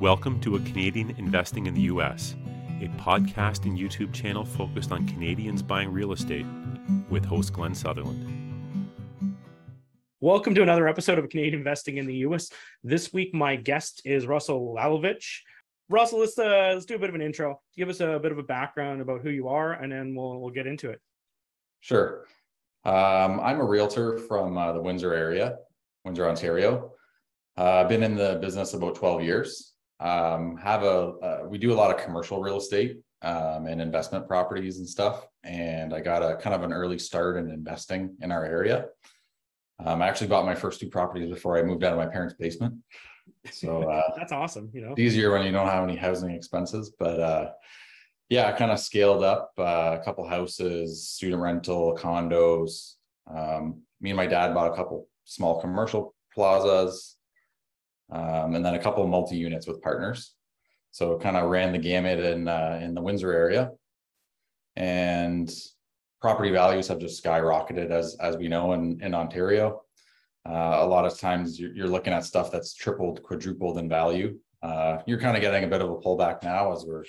Welcome to A Canadian Investing in the U.S., a podcast and YouTube channel focused on Canadians buying real estate with host Glen Sutherland. Welcome to another episode of Canadian Investing in the U.S. This week, my guest is Russel Lalovich. Russel, let's uh, let's do a bit of an intro. Give us a bit of a background about who you are, and then we'll we'll get into it. Sure. Um, I'm a realtor from uh, the Windsor area, Windsor, Ontario. Uh, I've been in the business about 12 years um, have a uh, we do a lot of commercial real estate um, and investment properties and stuff. And i got a kind of an early start in investing in our area. Um, i actually bought my first two properties before i moved out of my parents basement. So uh, that's awesome you know. it's easier when you don't have any housing expenses but uh, yeah i kind of scaled up uh, a couple houses student rental condos. Um, me and my dad bought a couple small commercial plazas um, and then a couple of multi units with partners. So kind of ran the gamut in uh, in the Windsor area, and property values have just skyrocketed as as we know in in Ontario. Uh, a lot of times you're, you're, looking at stuff that's tripled, quadrupled in value. Uh, you're kind of getting a bit of a pullback now as we're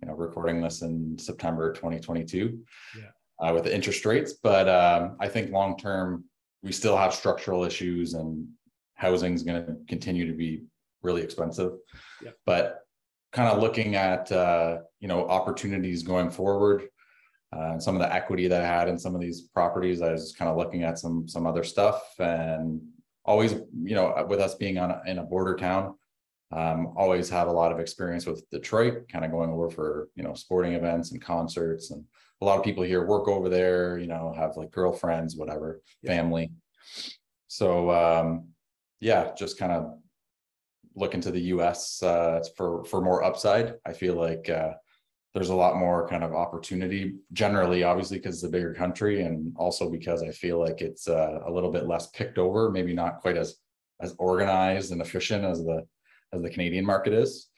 you know recording this in September 2022 yeah. Uh, with the interest rates. But um, I think long term we still have structural issues and housing is going to continue to be really expensive. Yeah. But kind of looking at uh, you know opportunities going forward, uh, some of the equity that I had in some of these properties, I was kind of looking at some some other stuff, and always you know with us being on a, in a border town, um, always have a lot of experience with Detroit, kind of going over for you know sporting events and concerts, and a lot of people here work over there, you know, have like girlfriends, whatever, yeah. family. So um, yeah, just kind of looking to the US uh, for for more upside. I feel like uh, there's a lot more kind of opportunity generally, obviously because it's a bigger country, and also because I feel like it's uh, a little bit less picked over, maybe not quite as as organized and efficient as the as the Canadian market is.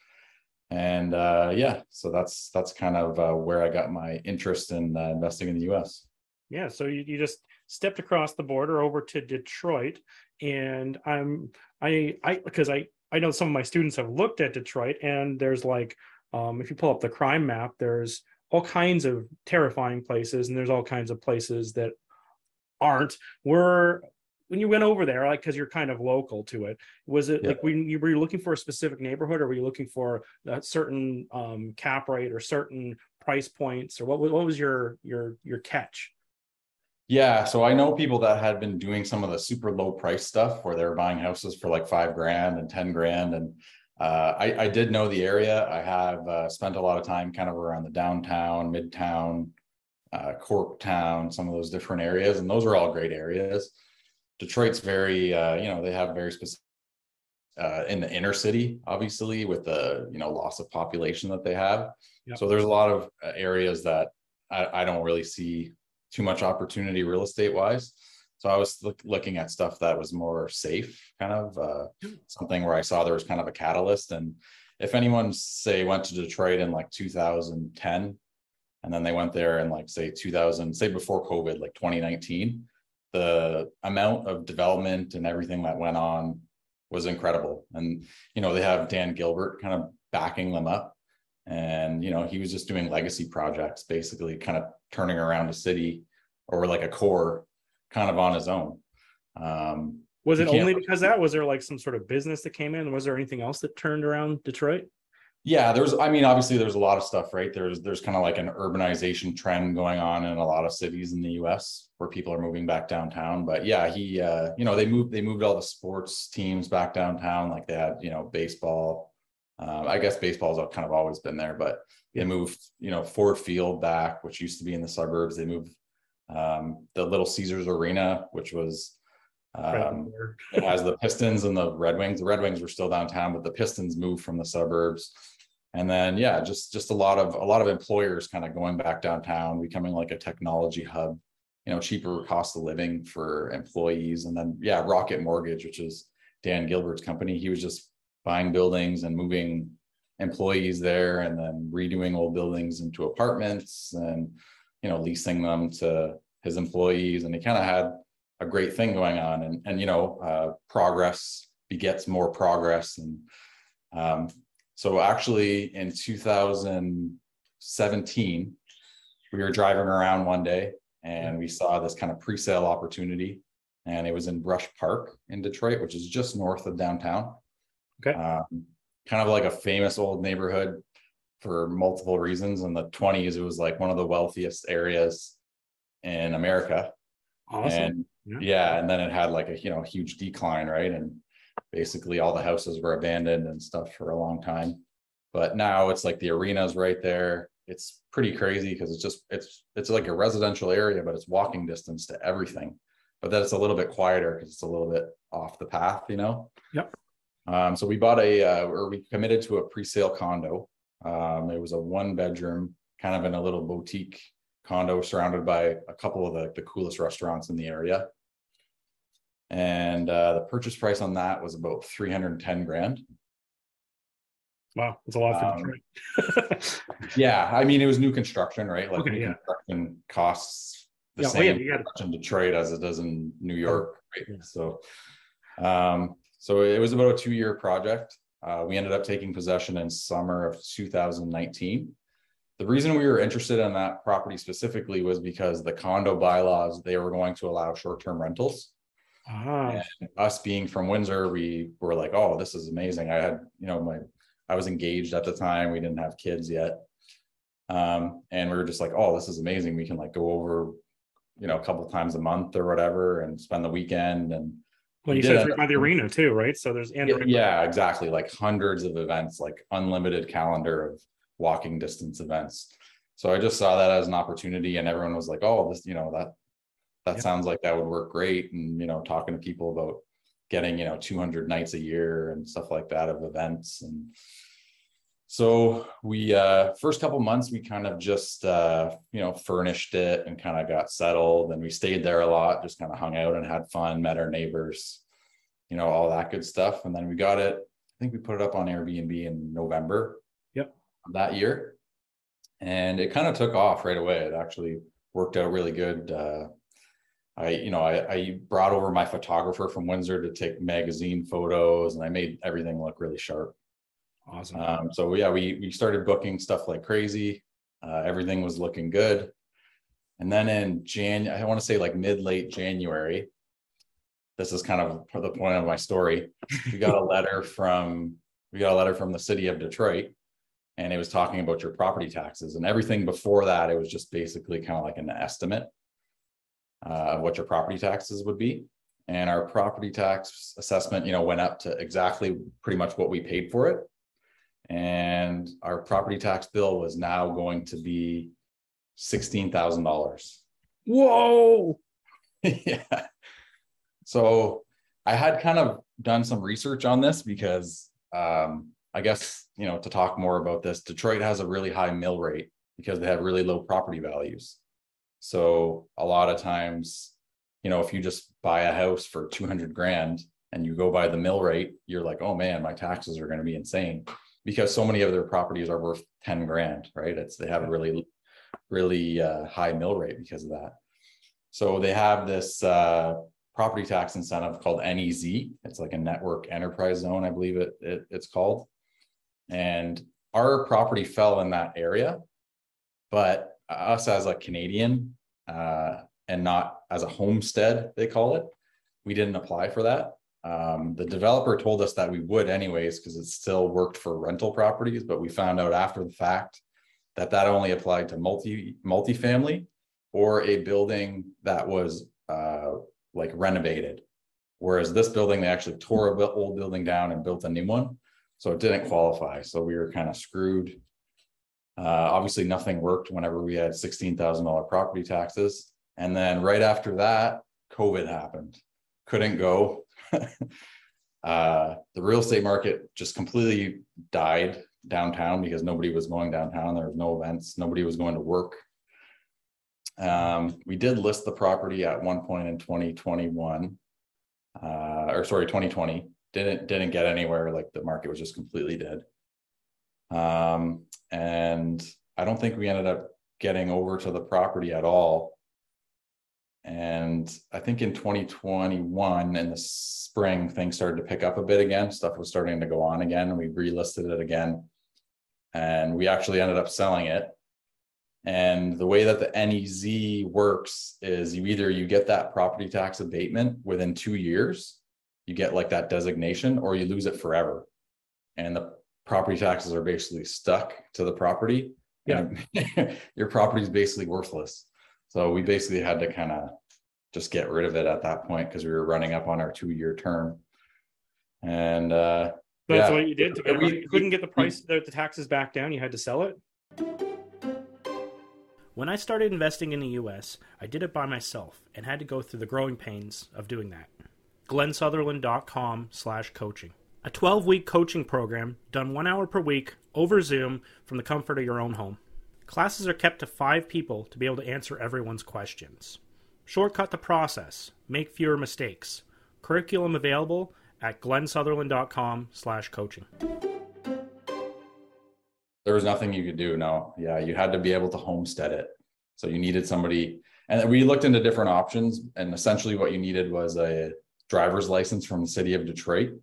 And uh, yeah, so that's that's kind of uh, where I got my interest in uh, investing in the US. Yeah, so you, you just stepped across the border over to Detroit, and I'm I I because I I know some of my students have looked at Detroit, and there's like um, if you pull up the crime map, there's all kinds of terrifying places, and there's all kinds of places that aren't. Were when you went over there, like because you're kind of local to it, was it yeah. like when you were you looking for a specific neighborhood, or were you looking for a certain um, cap rate or certain price points, or what what was your your your catch? Yeah, so I know people that had been doing some of the super low price stuff where they're buying houses for like five grand and 10 grand. And uh, I, I, did know the area. I have uh, spent a lot of time kind of around the downtown, midtown, uh, Corktown, some of those different areas. And those are all great areas. Detroit's very, uh, you know, they have very specific uh, in the inner city, obviously, with the you know loss of population that they have. Yep. So there's a lot of uh, areas that I, I, don't really see too much opportunity real estate wise. So I was look, looking at stuff that was more safe, kind of uh, something where I saw there was kind of a catalyst. And if anyone say went to Detroit in like 2010, and then they went there in like say 2000, say before COVID, like 2019, the amount of development and everything that went on was incredible. And you know they have Dan Gilbert kind of backing them up and you know he was just doing legacy projects basically kind of turning around a city or like a core kind of on his own. Um was it only because that? Was there like some sort of business that came in? Was there anything else that turned around detroit? Yeah there's i mean obviously there's a lot of stuff right? There's there's kind of like an urbanization trend going on in a lot of cities in the us where people are moving back downtown. But yeah he uh you know they moved they moved all the sports teams back downtown. Like they had you know baseball um, I guess baseball's kind of always been there, but they moved, you know, Ford Field back, which used to be in the suburbs. They moved um, the Little Caesars Arena, which was um, it has the Pistons and the Red Wings. The Red Wings were still downtown, but the Pistons moved from the suburbs. And then yeah, just just a lot of a lot of employers kind of going back downtown, becoming like a technology hub. You know, cheaper cost of living for employees, and then yeah, Rocket Mortgage, which is Dan Gilbert's company. He was just buying buildings and moving employees there and then redoing old buildings into apartments and you know leasing them to his employees. And he kind of had a great thing going on. And and you know uh, progress begets more progress. And um, So actually in 2017, we were driving around one day and we saw this kind of pre-sale opportunity. And it was in Brush Park in Detroit, which is just north of downtown. Okay. Um, kind of like a famous old neighborhood for multiple reasons. In the 20s, it was like one of the wealthiest areas in America. Awesome. And Yeah. yeah, and then it had like a you know huge decline, right? And basically all the houses were abandoned and stuff for a long time. But now it's like the arena's right there. It's pretty crazy because it's just it's it's like a residential area, but it's walking distance to everything. But then it's a little bit quieter because it's a little bit off the path, you know. Yep. Um, so we bought a uh, or we committed to a pre-sale condo. Um, it was a one bedroom, kind of in a little boutique condo surrounded by a couple of the, the coolest restaurants in the area. And uh, the purchase price on that was about 310 grand. wow, that's a lot for Um, Detroit. Yeah, I mean, it was new construction, right? Like Okay, new yeah. construction costs the yeah, oh, yeah, same you got in Detroit as it does in New York, Yeah. right? So, um, so it was about a two-year project. Uh, we ended up taking possession in summer of 2019. The reason we were interested in that property specifically was because the condo bylaws, they were going to allow short-term rentals. ah, And us being from Windsor, we were like, oh, this is amazing. I had, you know, my, I was engaged at the time. We didn't have kids yet. Um, and we were just like, oh, this is amazing. We can like go over, you know, a couple times a month or whatever and spend the weekend and well, you said it's by the arena too, right? So there's and yeah, yeah, exactly. Like hundreds of events, like unlimited calendar of walking distance events. So I just saw that as an opportunity and everyone was like, oh, this, you know, that that Yep. sounds like that would work great. And, you know, talking to people about getting, you know, 200 nights a year and stuff like that of events. And so we, uh, first couple months, we kind of just, uh, you know, furnished it and kind of got settled and we stayed there a lot, just kind of hung out and had fun, met our neighbors, you know, all that good stuff. And then we got it, I think we put it up on Airbnb in November. Yep. That year. And it kind of took off right away. It actually worked out really good. Uh, I, you know, I, I brought over my photographer from Windsor to take magazine photos and I made everything look really sharp. Awesome. Um, so yeah, we, we started booking stuff like crazy. Uh, everything was looking good. And then in Jan, I want to say like mid, late January, this is kind of the point of my story. We got a letter from, we got a letter from the city of Detroit. And it was talking about your property taxes and everything before that, it was just basically kind of like an estimate. Uh, of what your property taxes would be. And our property tax assessment, you know, went up to exactly pretty much what we paid for it. And our property tax bill was now going to be sixteen thousand dollars. Whoa! Yeah. So I had kind of done some research on this because um, I guess, you know, to talk more about this, Detroit has a really high mill rate because they have really low property values. So a lot of times, you know, if you just buy a house for 200 grand and you go by the mill rate, you're like, oh man, my taxes are going to be insane because so many of their properties are worth 10 grand, right? It's they have a really, really uh, high mill rate because of that. So they have this uh, property tax incentive called NEZ. It's like a network enterprise zone, I believe it, it it's called. And our property fell in that area, but us as a Canadian uh, and not as a homestead, they call it, we didn't apply for that. Um, the developer told us that we would anyways because it still worked for rental properties, but we found out after the fact that that only applied to multi multifamily or a building that was uh, like renovated. Whereas this building, they actually tore a old building down and built a new one. So it didn't qualify. So we were kind of screwed. Uh, obviously, nothing worked whenever we had $16,000 property taxes. And then right after that, COVID happened. Couldn't go. uh, the real estate market just completely died downtown because nobody was going downtown. There was no events. Nobody was going to work. Um, we did list the property at one point in 2021, uh, or sorry, 2020. Didn't didn't get anywhere. Like the market was just completely dead. Um, and I don't think we ended up getting over to the property at all And I think in 2021 in the spring, things started to pick up a bit again. Stuff was starting to go on again. And we relisted it again. And we actually ended up selling it. And the way that the NEZ works is you either you get that property tax abatement within two years, you get like that designation, or you lose it forever. And the property taxes are basically stuck to the property. Yeah. And your property is basically worthless. So we basically had to kind of just get rid of it at that point because we were running up on our two-year term. And uh That's Yeah. what you did to. We- You couldn't get the price, the, the taxes back down. You had to sell it. When I started investing in the US, I did it by myself and had to go through the growing pains of doing that. glensutherland.com slash coaching. A 12-week coaching program done one hour per week over Zoom from the comfort of your own home. Classes are kept to five people to be able to answer everyone's questions. Shortcut the process. Make fewer mistakes. Curriculum available at glensutherland.com slash coaching. there was nothing you could do. No, yeah, you had to be able to homestead it. So you needed somebody, and we looked into different options, and essentially what you needed was a driver's license from the city of Detroit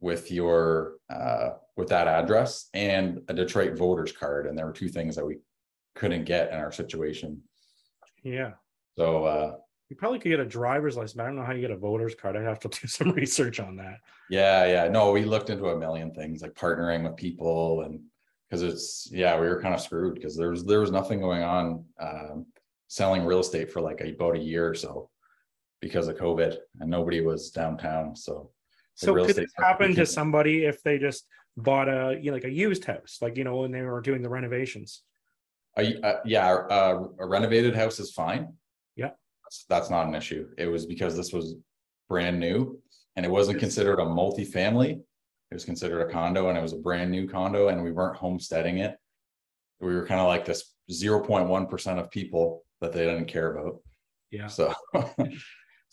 with your uh, with that address and a Detroit voter's card, and there were two things that we couldn't get in our situation. Yeah. So uh, You probably could get a driver's license. but I don't know how you get a voter's card. I'd have to do some research on that. yeah, yeah, no, we looked into a million things like partnering with people and because it's yeah, we were kind of screwed because there was there was nothing going on um, selling real estate for like about a year or so because of COVID and nobody was downtown. So So could this happen to somebody if they just bought a you know, like a used house, like you know when they were doing the renovations? Uh, uh, yeah, uh, a renovated house is fine. Yeah. That's, that's not an issue. It was because this was brand new and it wasn't considered a multifamily. It was considered a condo and it was a brand new condo and we weren't homesteading it. We were kind of like this zero point one percent of people that they didn't care about. Yeah. So.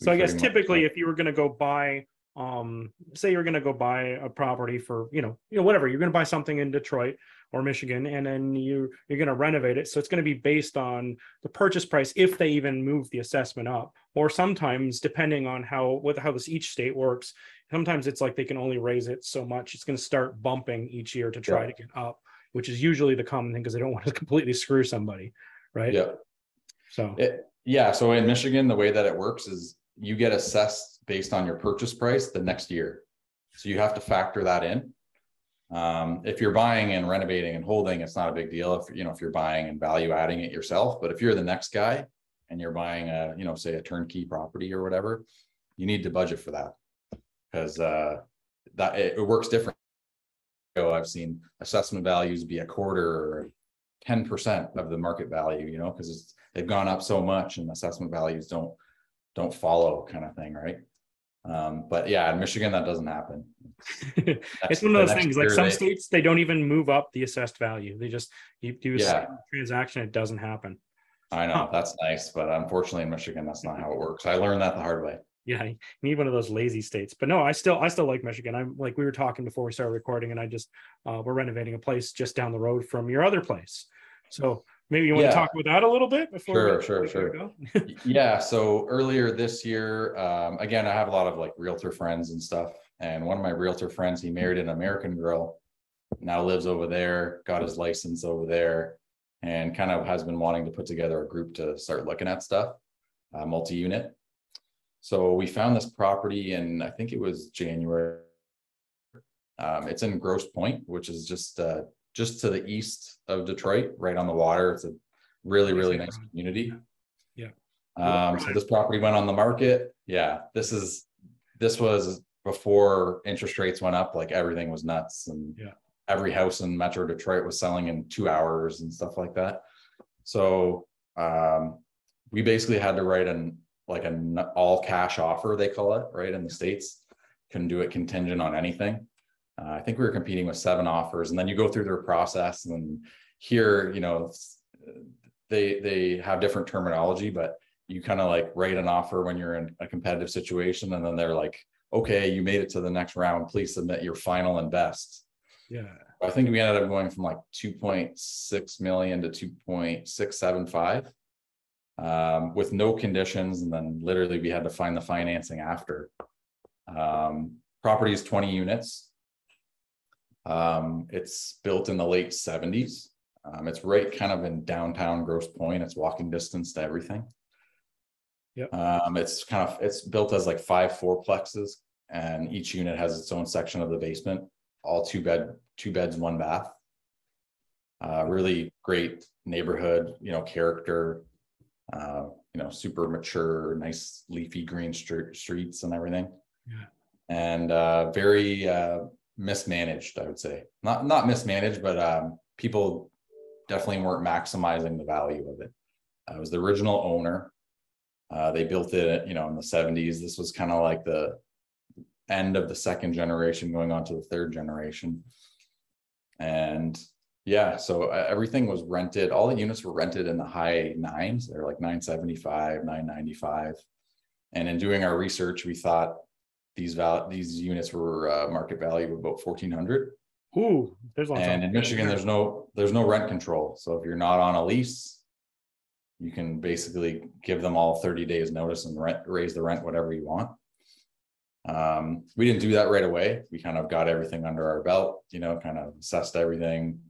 So I guess pretty much- typically if you were gonna go buy, um, say you're gonna go buy a property for, you know, you know, whatever, you're gonna buy something in Detroit or Michigan, and then you, you're gonna renovate it. So it's gonna be based on the purchase price, if they even move the assessment up. Or sometimes depending on how, with how this each state works, sometimes it's like they can only raise it so much. It's gonna start bumping each year to try Yeah. to get up, which is usually the common thing because they don't want to completely screw somebody, right? Yeah. So, It, yeah, so in Michigan, the way that it works is you get assessed based on your purchase price the next year. So you have to factor that in. Um, if you're buying and renovating and holding, it's not a big deal. If you know, if you're buying and value adding it yourself, but if you're the next guy and you're buying a, you know, say a turnkey property or whatever, you need to budget for that. Because uh that it, it works different. So I've seen assessment values be a quarter or ten percent of the market value, you know, because they've gone up so much and assessment values don't don't follow kind of thing, right? Um, but yeah, in Michigan, that doesn't happen. it's one of those things like some they- states they don't even move up the assessed value they just you do a Yeah. transaction it doesn't happen I know Huh. that's nice, but unfortunately in Michigan, that's not how it works. I learned that the hard way. yeah you need one of those lazy states but no i still i still like michigan i'm like we were talking before we started recording and i just uh we're renovating a place just down the road from your other place so maybe you want Yeah. to talk about that a little bit before Sure, we, sure, sure. go? Yeah so earlier this year um, again i have a lot of like realtor friends and stuff and one of my realtor friends he married an american girl now lives over there got his license over there and kind of has been wanting to put together a group to start looking at stuff uh, multi-unit so we found this property and i think it was january um, it's in Grosse Pointe which is just uh, just to the east of detroit right on the water it's a really really nice community Yeah. um, so this property went on the market. Yeah, this is, this was before interest rates went up, like everything was nuts and. Yeah. Every house in Metro Detroit was selling in two hours and stuff like that. So, um, we basically had to write an, like an all cash offer, they call it, right, in the States. Couldn't do it contingent on anything. Uh, I think we were competing with seven offers and then you go through their process and here, you know, they, they have different terminology, but you kind of like write an offer when you're in a competitive situation and then they're like, okay, you made it to the next round, please submit your final and best. yeah I think we ended up going from like two point six million to two point six seven five. um, with no conditions, and then literally we had to find the financing after. Um, property is twenty units. Um, it's built in the late seventies. Um, it's right kind of in downtown Grosse Pointe. It's walking distance to everything. Yep. Um, it's kind of, it's built as like five fourplexes and each unit has its own section of the basement, all two bed, two beds, one bath. Uh, really great neighborhood, you know, character, uh, you know, super mature, nice leafy green str- streets and everything. Yeah. And, uh, very, uh, mismanaged, I would say. Not, not mismanaged, but, um, people definitely weren't maximizing the value of it. I was the original owner. Uh, they built it, you know, in the seventies. This was kind of like the end of the second generation going on to the third generation. And yeah, so uh, everything was rented. All the units were rented in the high nines. They're like 975, 995. And in doing our research, we thought these val these units were uh, market value of about 1400 Ooh, there's lots and of in Michigan, there's no, there's no rent control. So if you're not on a lease. You can basically give them all thirty days notice and rent, raise the rent whatever you want. Um, we didn't do that right away. We kind of got everything under our belt, you know, kind of assessed everything.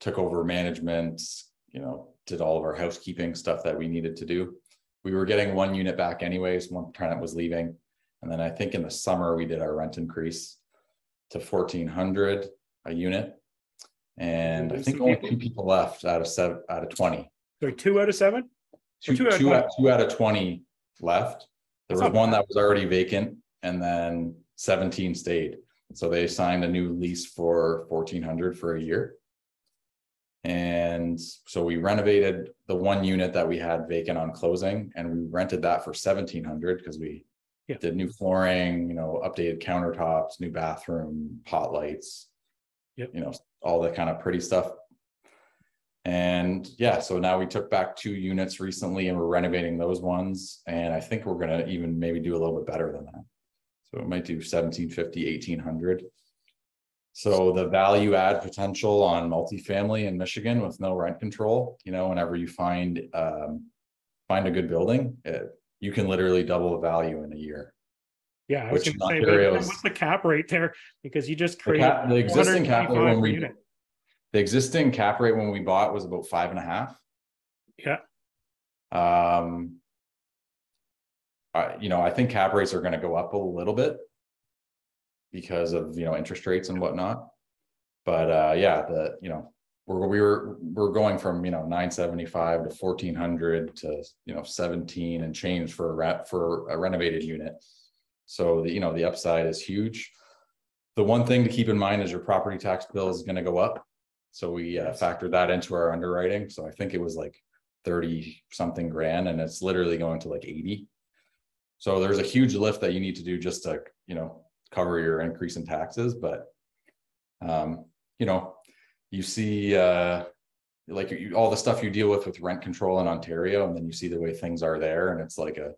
Took over management, you know, did all of our housekeeping stuff that we needed to do. We were getting one unit back anyways, one tenant was leaving. And then I think in the summer, we did our rent increase to fourteen hundred a unit. And I think only two people left out of seven, out of twenty. Sorry, two out of seven. Two, two out of two 20. out, of twenty left. There That's was one bad. that was already vacant and then seventeen stayed. So they signed a new lease for fourteen hundred for a year. And so we renovated the one unit that we had vacant on closing and we rented that for seventeen hundred because we Yeah. did new flooring, you know, updated countertops, new bathroom, pot lights. Yep. You know, all the kind of pretty stuff. And yeah, so now we took back two units recently and we're renovating those ones. And I think we're gonna even maybe do a little bit better than that. So it might do 1750, 1800. So the value add potential on multifamily in Michigan with no rent control, you know, whenever you find, um, find a good building, it, you can literally double the value in a year. Yeah, I was Which gonna in say, but what's the cap rate there? Because you just The cap- the existing cap rate when we, unit. the existing cap rate when we bought was about five and a half. Yeah, Um. I, you know, I think cap rates are gonna go up a little bit. Because of, you know, interest rates and whatnot. But, uh, yeah, the, you know, we're, we were, we're going from, you know, nine seventy-five to fourteen hundred to, you know, seventeen and change for a rat, for a renovated unit. So the, you know, the upside is huge. The one thing to keep in mind is your property tax bill is gonna go up. So we uh, factored that into our underwriting. So I think it was like thirty something grand and it's literally going to like eighty. So there's a huge lift that you need to do just to, you know, cover your increase in taxes, but um, you know, you see uh like you, all the stuff you deal with with rent control in Ontario and then you see the way things are there and it's like a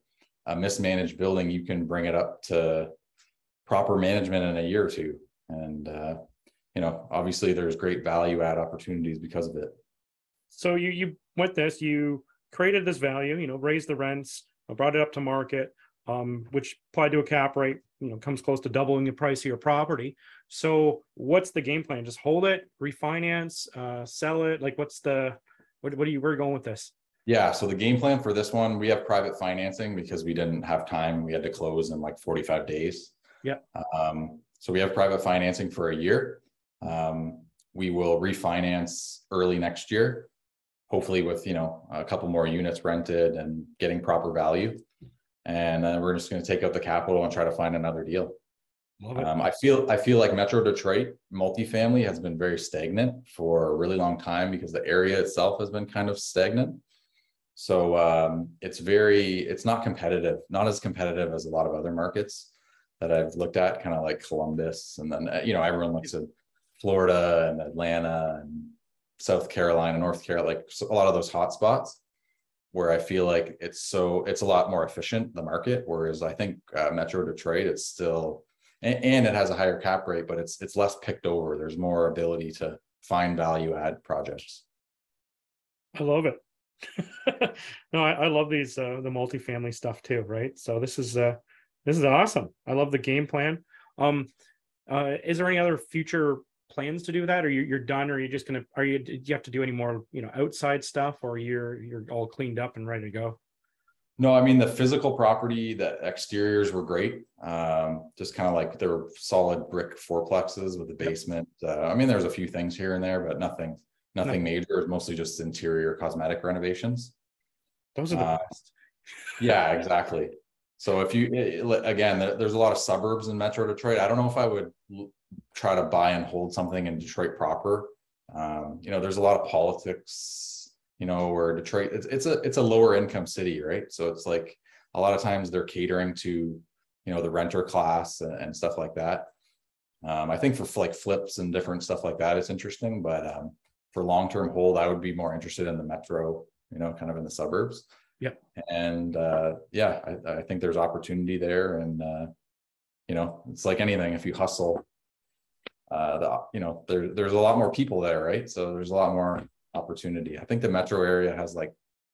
a mismanaged building, you can bring it up to proper management in a year or two. And uh, you know, obviously there's great value add opportunities because of it. so you, you, with this, you created this value, you know, raised the rents, brought it up to market. Um, which applied to a cap rate, you know, comes close to doubling the price of your property. So what's the game plan? Just hold it, refinance, uh, sell it? Like what's the, what, what are you, where are you going with this? Yeah, so the game plan for this one, we have private financing because we didn't have time. We had to close in like forty-five days. Yeah. Um, so we have private financing for a year. Um, we will refinance early next year. Hopefully with, you know, a couple more units rented and getting proper value. And then we're just gonna take out the capital and try to find another deal. Um, I feel, I feel like Metro Detroit multifamily has been very stagnant for a really long time because the area itself has been kind of stagnant. So, um, it's very, it's not competitive, not as competitive as a lot of other markets that I've looked at, kind of like Columbus and then, uh, you know, everyone looks at Florida and Atlanta and South Carolina, North Carolina, like a lot of those hot spots where I feel like it's so, it's a lot more efficient, the market, whereas I think uh, Metro Detroit, it's still, and, and it has a higher cap rate, but it's, it's less picked over. There's more ability to find value add projects. I love it. no, I, I, love these uh, the multifamily stuff too, right? So this is uh this is awesome. I love the game plan. Um, uh, is there any other future plans to do that, or you, you're done, or you're just gonna? Are you? Do you have to do any more, you know, outside stuff, or you're you're all cleaned up and ready to go? No, I mean the physical property, the exteriors were great. Um, just kind of like they were solid brick fourplexes with the basement. Uh, I mean, there's a few things here and there, but nothing, nothing no. major. Mostly just interior cosmetic renovations. Those are the uh, best. yeah, exactly. So if you again, there's a lot of suburbs in Metro Detroit. I don't know if I would try to buy and hold something in Detroit proper. Um, you know, there's a lot of politics you know, where Detroit it's it's a it's a lower income city, right? So it's like a lot of times they're catering to you know the renter class and, and stuff like that. Um, I think for like flips and different stuff like that, it's interesting, but um, for long term hold, I would be more interested in the metro, you know, kind of in the suburbs. Yep. And uh, yeah, I, I, think there's opportunity there, and uh, you know, it's like anything. If you hustle, uh, the you know, there there's a lot more people there, right? So there's a lot more opportunity. I think the metro area has like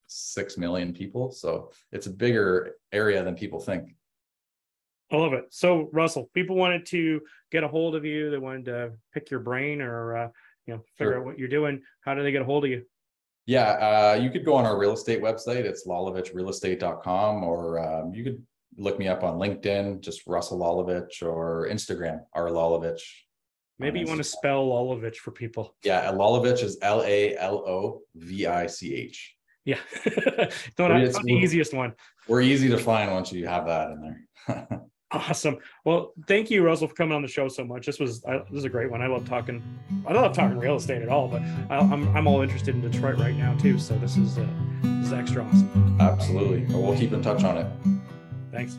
6 million people. So it's a bigger area than people think. I love it. So, Russel, people wanted to get a hold of you. They wanted to pick your brain or, uh, you know, figure sure. out what you're doing. How do they get a hold of you? Yeah, uh, you could go on our real estate website. It's lalovichrealestate.com, or um, you could look me up on LinkedIn, just Russel Lalovich, or Instagram, R Lalovich. Maybe you want to spell Lalovich for people. Yeah, Lalovich is L A L O V I C H. Yeah, not, not the easiest one. We're easy to find once you have that in there. awesome. Well, thank you, Russel, for coming on the show so much. This was I, this is a great one. I love talking. I love talking real estate at all, but I, am I'm, I'm all interested in Detroit right now too. So this is uh, this is extra awesome. Absolutely. Well, we'll keep in touch on it. Thanks.